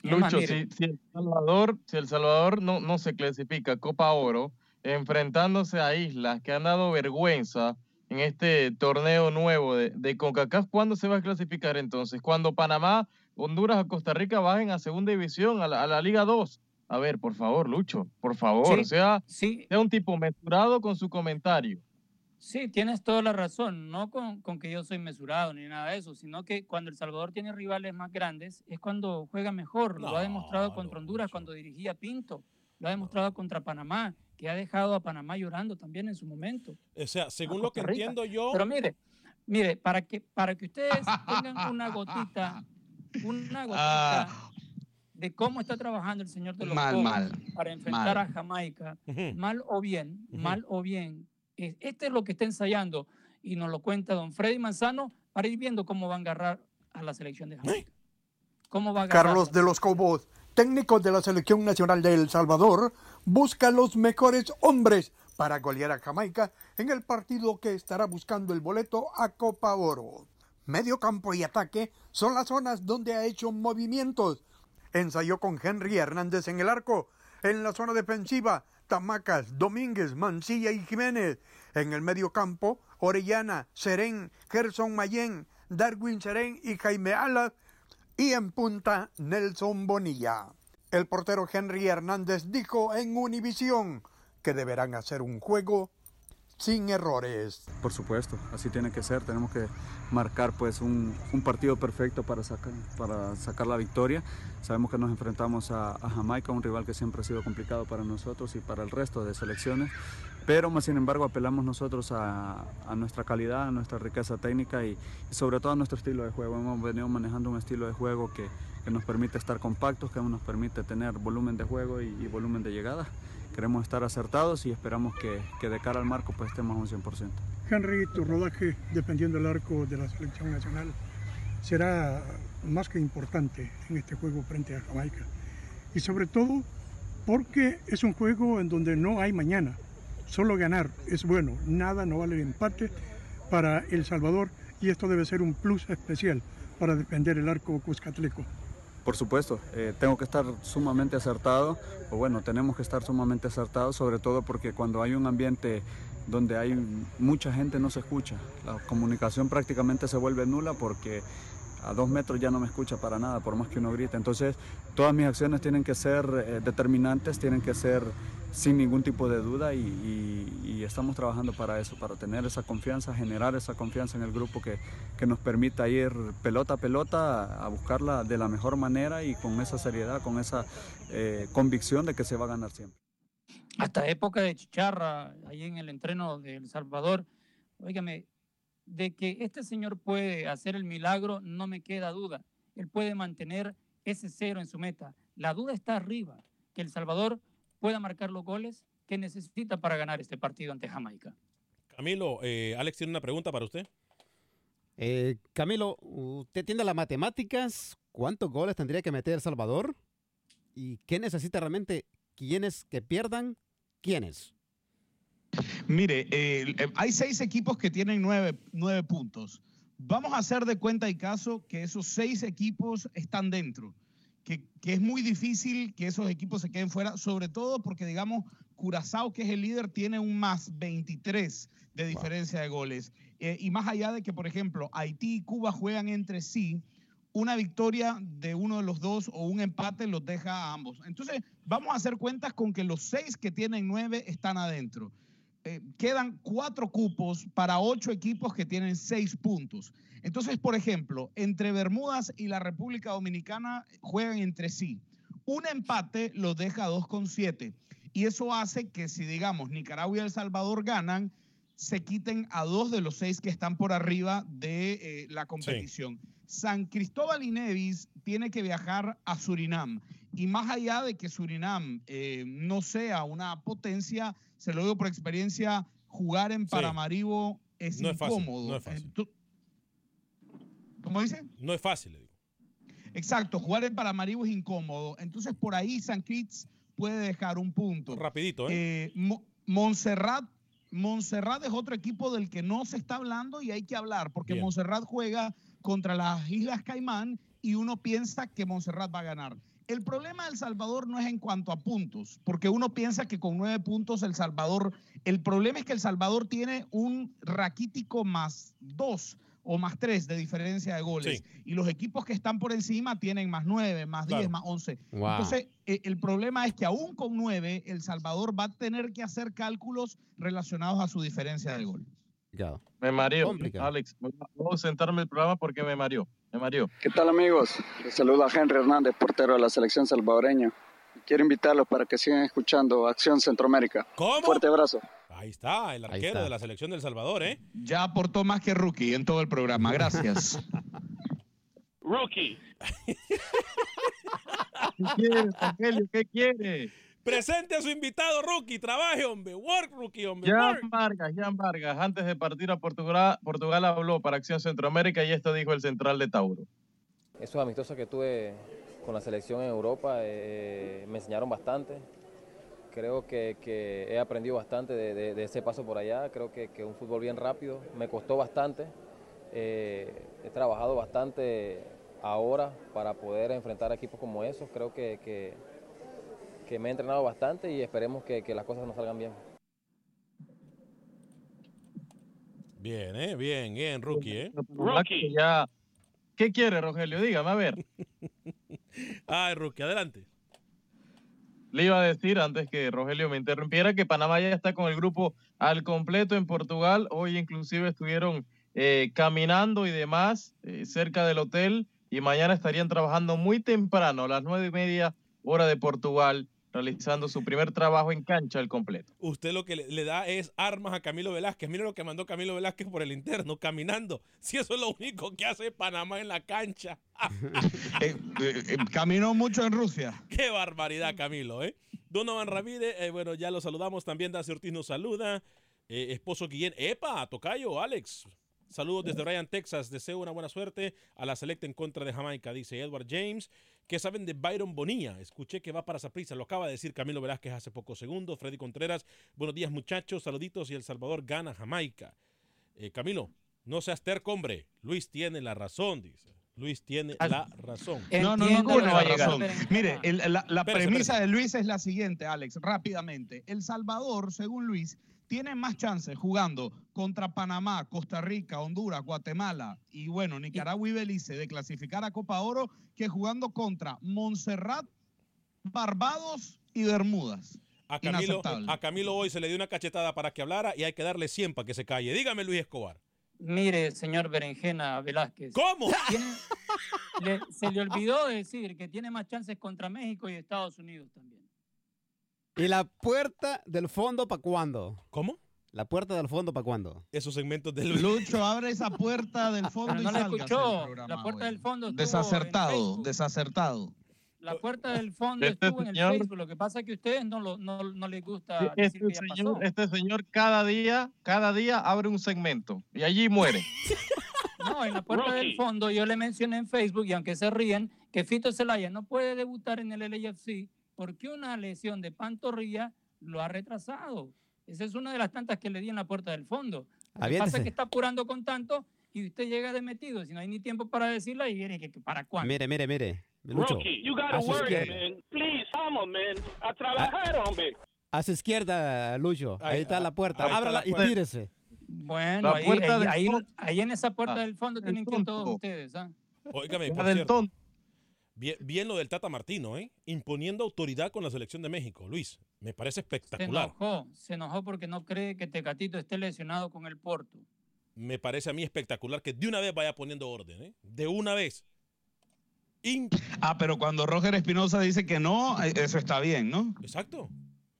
Lucho, si, si El Salvador, si El Salvador no, no se clasifica a Copa Oro, enfrentándose a islas que han dado vergüenza en este torneo nuevo de, de CONCACAF, ¿cuándo se va a clasificar entonces? Cuando Panamá, Honduras o Costa Rica bajen a segunda división, a la, a la Liga 2. A ver, por favor, Lucho, por favor, Sí, sea, sí. sea un tipo mesurado con su comentario. Sí, tienes toda la razón, no con, con que yo soy mesurado ni nada de eso, sino que cuando El Salvador tiene rivales más grandes es cuando juega mejor. lo ha demostrado contra Honduras cuando dirigía Pinto, lo ha demostrado contra Panamá, que ha dejado a Panamá llorando también en su momento. O sea, según lo que entiendo yo. Pero mire, mire, para que, para que ustedes tengan una gotita, una gotita Ah. de cómo está trabajando el señor de los Mal, para enfrentar mal. a Jamaica, mal o bien, mal o bien. Este es lo que está ensayando y nos lo cuenta don Freddy Manzano para ir viendo cómo va a agarrar a la selección de Jamaica. ¿Cómo va a? Carlos de los Cobos, técnico de la Selección Nacional de El Salvador, busca los mejores hombres para golear a Jamaica en el partido que estará buscando el boleto a Copa Oro. Medio campo y ataque son las zonas donde ha hecho movimientos. Ensayó con Henry Hernández en el arco. En la zona defensiva, Tamacas, Domínguez, Mancilla y Jiménez. En el medio campo, Orellana, Serén, Gerson Mayén, Darwin Serén y Jaime Alas y en punta Nelson Bonilla. El portero Henry Hernández dijo en Univisión que deberán hacer un juego sin errores. Por supuesto, así tiene que ser. Tenemos que marcar pues un, partido perfecto para sacar, la victoria. Sabemos que nos enfrentamos a, Jamaica, un rival que siempre ha sido complicado para nosotros y para el resto de selecciones. Pero más sin embargo apelamos nosotros a, nuestra calidad, a nuestra riqueza técnica y, sobre todo a nuestro estilo de juego. Hemos venido manejando un estilo de juego que, que nos permite estar compactos, que nos permite tener volumen de juego y, y volumen de llegada. Queremos estar acertados y esperamos que, que de cara al marco pues estemos a un 100%. Henry, tu rodaje, dependiendo del arco de la selección nacional, será más que importante en este juego frente a Jamaica. Y sobre todo porque es un juego en donde no hay mañana. Solo ganar es bueno, nada no vale el empate para El Salvador y esto debe ser un plus especial para defender el arco cuscatleco. Por supuesto, eh, tengo que estar sumamente acertado, o bueno, tenemos que estar sumamente acertados, sobre todo porque cuando hay un ambiente donde hay mucha gente no se escucha. La comunicación prácticamente se vuelve nula porque a dos metros ya no me escucha para nada, por más que uno grite. Entonces, todas mis acciones tienen que ser eh, determinantes, tienen que ser sin ningún tipo de duda y, estamos trabajando para eso, para tener esa confianza, generar esa confianza en el grupo que, que nos permita ir pelota a pelota a, a buscarla de la mejor manera y con esa seriedad, con esa eh, convicción de que se va a ganar siempre. hasta época de chicharra, ahí en el entreno de El Salvador, óigame, de que este señor puede hacer el milagro, no me queda duda. Él puede mantener ese cero en su meta. La duda está arriba, que El Salvador pueda marcar los goles que necesita para ganar este partido ante Jamaica. Camilo, eh, Alex tiene una pregunta para usted. Eh, Camilo, usted tiene las matemáticas. ¿Cuántos goles tendría que meter El Salvador? ¿Y qué necesita realmente? ¿Quiénes que pierdan? ¿Quiénes? Mire, eh, hay seis equipos que tienen nueve, nueve puntos. Vamos a hacer de cuenta y caso que esos seis equipos están dentro, que, que es muy difícil que esos equipos se queden fuera, sobre todo porque, digamos, Curazao, que es el líder, tiene un más 23 de diferencia de goles. Eh, y más allá de que, por ejemplo, Haití y Cuba juegan entre sí, una victoria de uno de los dos o un empate los deja a ambos. Entonces, vamos a hacer cuentas con que los seis que tienen nueve están adentro. Eh, quedan cuatro cupos para ocho equipos que tienen seis puntos. Entonces, por ejemplo, entre Bermudas y la República Dominicana juegan entre sí. Un empate los deja a 2,7. Y eso hace que si, digamos, Nicaragua y El Salvador ganan, se quiten a dos de los seis que están por arriba de eh, la competición. San Cristóbal y Nevis tiene que viajar a Surinam. Y más allá de que Surinam eh, no sea una potencia, se lo digo por experiencia, jugar en Paramaribo es No es fácil, incómodo. no es fácil. Entu- ¿Cómo dice? No es fácil, le digo. Exacto, jugar en Paramaribo es incómodo. Entonces, por ahí San Kitts puede dejar un punto. Rapidito, ¿eh? Eh, Mo- Montserrat, Montserrat es otro equipo del que no se está hablando y hay que hablar, porque Bien. Montserrat juega contra las Islas Caimán y uno piensa que Montserrat va a ganar. El problema de El Salvador no es en cuanto a puntos, porque uno piensa que con nueve puntos El Salvador, el problema es que El Salvador tiene un raquítico más dos o más tres de diferencia de goles. Y los equipos que están por encima tienen más nueve, más diez, Claro. más once. Wow. Entonces, eh, el problema es que aún con nueve, El Salvador va a tener que hacer cálculos relacionados a su diferencia de gol. Ya. Me mareó. Complicado. Alex, voy a sentarme el programa porque me mareó. Mareó. ¿Qué tal amigos? Les saluda Henry Hernández, portero de la selección salvadoreña. Quiero invitarlos para que sigan escuchando Acción Centroamérica. ¿Cómo? Fuerte abrazo. Ahí está, el arquero está. de la selección del Salvador, ¿eh? Ya aportó más que rookie en todo el programa. Gracias. Rookie. ¿Qué quiere, Rogelio? ¿Qué quiere? Presente a su invitado, Rookie. Trabaje, hombre. Work, Rookie, hombre. Jan work. Vargas, Jan Vargas, antes de partir a Portugal, Portugal habló para Acción Centroamérica y esto dijo el central de Tauro. Esos amistosos que tuve con la selección en Europa eh, me enseñaron bastante. Creo que, que he aprendido bastante de, de- de ese paso por allá. Creo que, que un fútbol bien rápido. Me costó bastante. Eh, he trabajado bastante ahora para poder enfrentar equipos como esos. Creo que, que- que me he entrenado bastante y esperemos que, que las cosas nos salgan bien. Bien, ¿eh? Bien, bien, Rookie, ¿eh? Rookie. Ya. ¿Qué quiere, Rogelio? Dígame, a ver. Ay, Rookie, adelante. Le iba a decir antes que Rogelio me interrumpiera que Panamá ya está con el grupo al completo en Portugal. Hoy inclusive estuvieron eh, caminando y demás eh, cerca del hotel y mañana estarían trabajando muy temprano, a las nueve y media hora de Portugal, realizando su primer trabajo en cancha al completo. Usted lo que le, da es armas a Camilo Velázquez. Mira lo que mandó Camilo Velázquez por el interno, caminando. Si eso es lo único que hace Panamá en la cancha. Eh, eh, caminó mucho en Rusia. Qué barbaridad, Camilo, ¿eh? Donovan Ramírez, eh, bueno, ya lo saludamos. También Daci Ortiz nos saluda. Eh, esposo Guillén. ¡Epa! Tocayo, Alex. Saludos desde Bryan, Texas. Deseo una buena suerte a la selecta en contra de Jamaica, dice Edward James. ¿Qué saben de Byron Bonilla? Escuché que va para Saprissa. Lo acaba de decir Camilo Velázquez hace pocos segundos. Freddy Contreras. Buenos días, muchachos. Saluditos. Y El Salvador gana Jamaica. Eh, Camilo, no seas terco, hombre. Luis tiene la razón, dice. Luis tiene la razón. No, no, no, no, no, razón. Mire, el- la, la Espérese, premisa espérese. de Luis es la siguiente, Alex, rápidamente. El Salvador, según Luis, tiene más chances jugando contra Panamá, Costa Rica, Honduras, Guatemala y bueno, Nicaragua y Belice de clasificar a Copa Oro que jugando contra Montserrat, Barbados y Bermudas. A Camilo, Inaceptable. a Camilo hoy se le dio una cachetada para que hablara y hay que darle 100 para que se calle. Dígame, Luis Escobar. Mire, señor Berenjena Velázquez. ¿Cómo? Tiene- le- se le olvidó decir que tiene más chances contra México y Estados Unidos también. ¿Y la puerta del fondo para cuándo? ¿Cómo? ¿La puerta del fondo para cuándo? Esos segmentos del Lucho, abre esa puerta del fondo y no la sálgase escuchó. programa La puerta del fondo Desacertado, desacertado. La puerta del fondo Este estuvo en el Facebook. Lo que pasa es que a ustedes no, lo, no, no les gusta Este decir que ya señor, pasó. este señor cada día, cada día abre un segmento y allí muere. No, en la puerta del fondo yo le mencioné en Facebook, y aunque se ríen, que Fito Zelaya no puede debutar en el LAFC porque una lesión de pantorrilla lo ha retrasado. Esa es una de las tantas que le di en la puerta del fondo. Lo que pasa es que está apurando con tanto y usted llega de metido, si no hay ni tiempo para decirla y viene que para cuándo. Mire, mire, mire. Lucho, Rookie, you a gotta su work, izquierda. man. Please, vamos, man. A trabajar, hombre. A su izquierda, Lucho. Ahí, Ahí- está la puerta. Ábrala la y tírese. Bueno, ahí, ahí- ahí- en esa puerta Ah, del fondo el tienen que ir todos ustedes. ¿ah? Óigame, por cierto, tonto. Bien, bien lo del Tata Martino, ¿eh? Imponiendo autoridad con la selección de México. Luis, me parece Se espectacular. enojó, se enojó porque no cree que Tecatito esté lesionado con el Porto. Me parece a mí espectacular que de una vez vaya poniendo orden, ¿eh? De una vez. Ah, pero cuando Roger Espinosa dice que no, eh, eso está bien, ¿no? Exacto.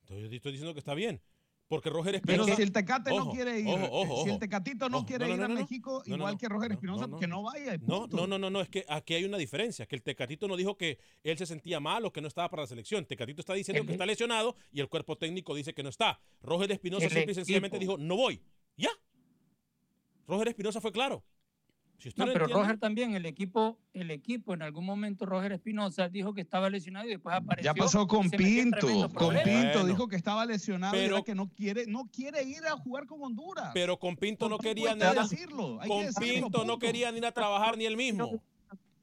Entonces, yo estoy diciendo que está bien. Porque Roger Pero Espinosa. si el Tecate no quiere ir, ojo, ojo, si el. Tecatito no quiere no, no, ir a. México, igual que Roger no, Espinosa, no, que no vaya. No, no, no, no, no, es que aquí hay una diferencia, que el Tecatito no dijo que él se sentía mal o que no estaba para la selección. Tecatito está diciendo El- que está lesionado y el cuerpo técnico dice que no está. Roger Espinosa simple y sencillamente dijo, no voy. Ya. Roger Espinosa fue claro. Si usted No, pero entiende- Roger también, el equipo, el equipo en algún momento, Roger Espinosa dijo que estaba lesionado y después apareció. Ya pasó con y Pinto, con. Pinto Bueno. dijo que estaba lesionado y Pero- era que no quiere, no quiere ir a jugar con Honduras. Pero con Pinto no quería ni decirlo, que con decirlo, Pinto no quería ni ir a trabajar ni él mismo.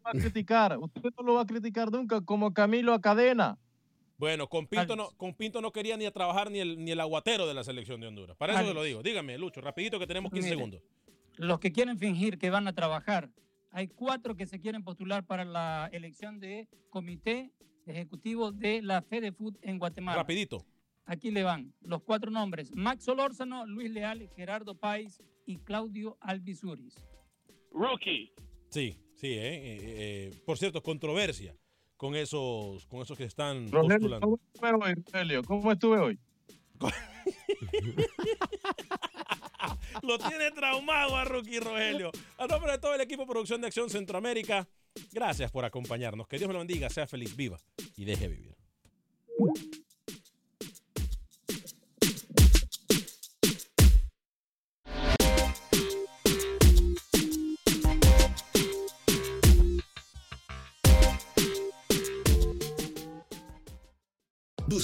va a criticar, usted no lo va a criticar nunca como Camilo a cadena. Bueno, con Pinto, no, con Pinto no quería ni a trabajar ni el, ni el aguatero de la selección de Honduras. Para eso se lo digo. Dígame, Lucho, rapidito que tenemos 15 Mire, segundos. Los que quieren fingir que van a trabajar, hay cuatro que se quieren postular para la elección de comité ejecutivo de la FedeFood en Guatemala. Rapidito. Aquí le van los cuatro nombres: Max Solórzano, Luis Leal, Gerardo Páez y Claudio Albizuris. Rookie. Sí, sí, eh, eh, eh, por cierto, controversia con esos, con esos que están Rogelio, postulando. ¿cómo estuve hoy, Rogelio? ¿Cómo estuve hoy? Lo tiene traumado a Rookie Rogelio. A nombre de todo el equipo de producción de Acción Centroamérica, gracias por acompañarnos. Que Dios me lo bendiga, sea feliz, viva y deje vivir.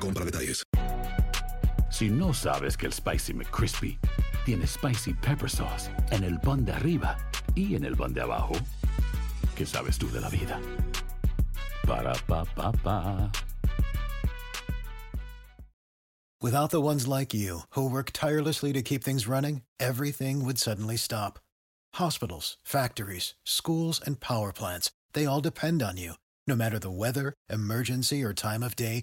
para detalles. Si no sabes que el Spicy McCrispy tiene Spicy Pepper Sauce en el pan de arriba y en el pan de abajo, ¿qué sabes tú de la vida? Para, pa, pa, pa. Without the ones like you, who work tirelessly to keep things running, everything would suddenly stop. Hospitals, factories, schools, and power plants, they all depend on you. No matter the weather, emergency, or time of day,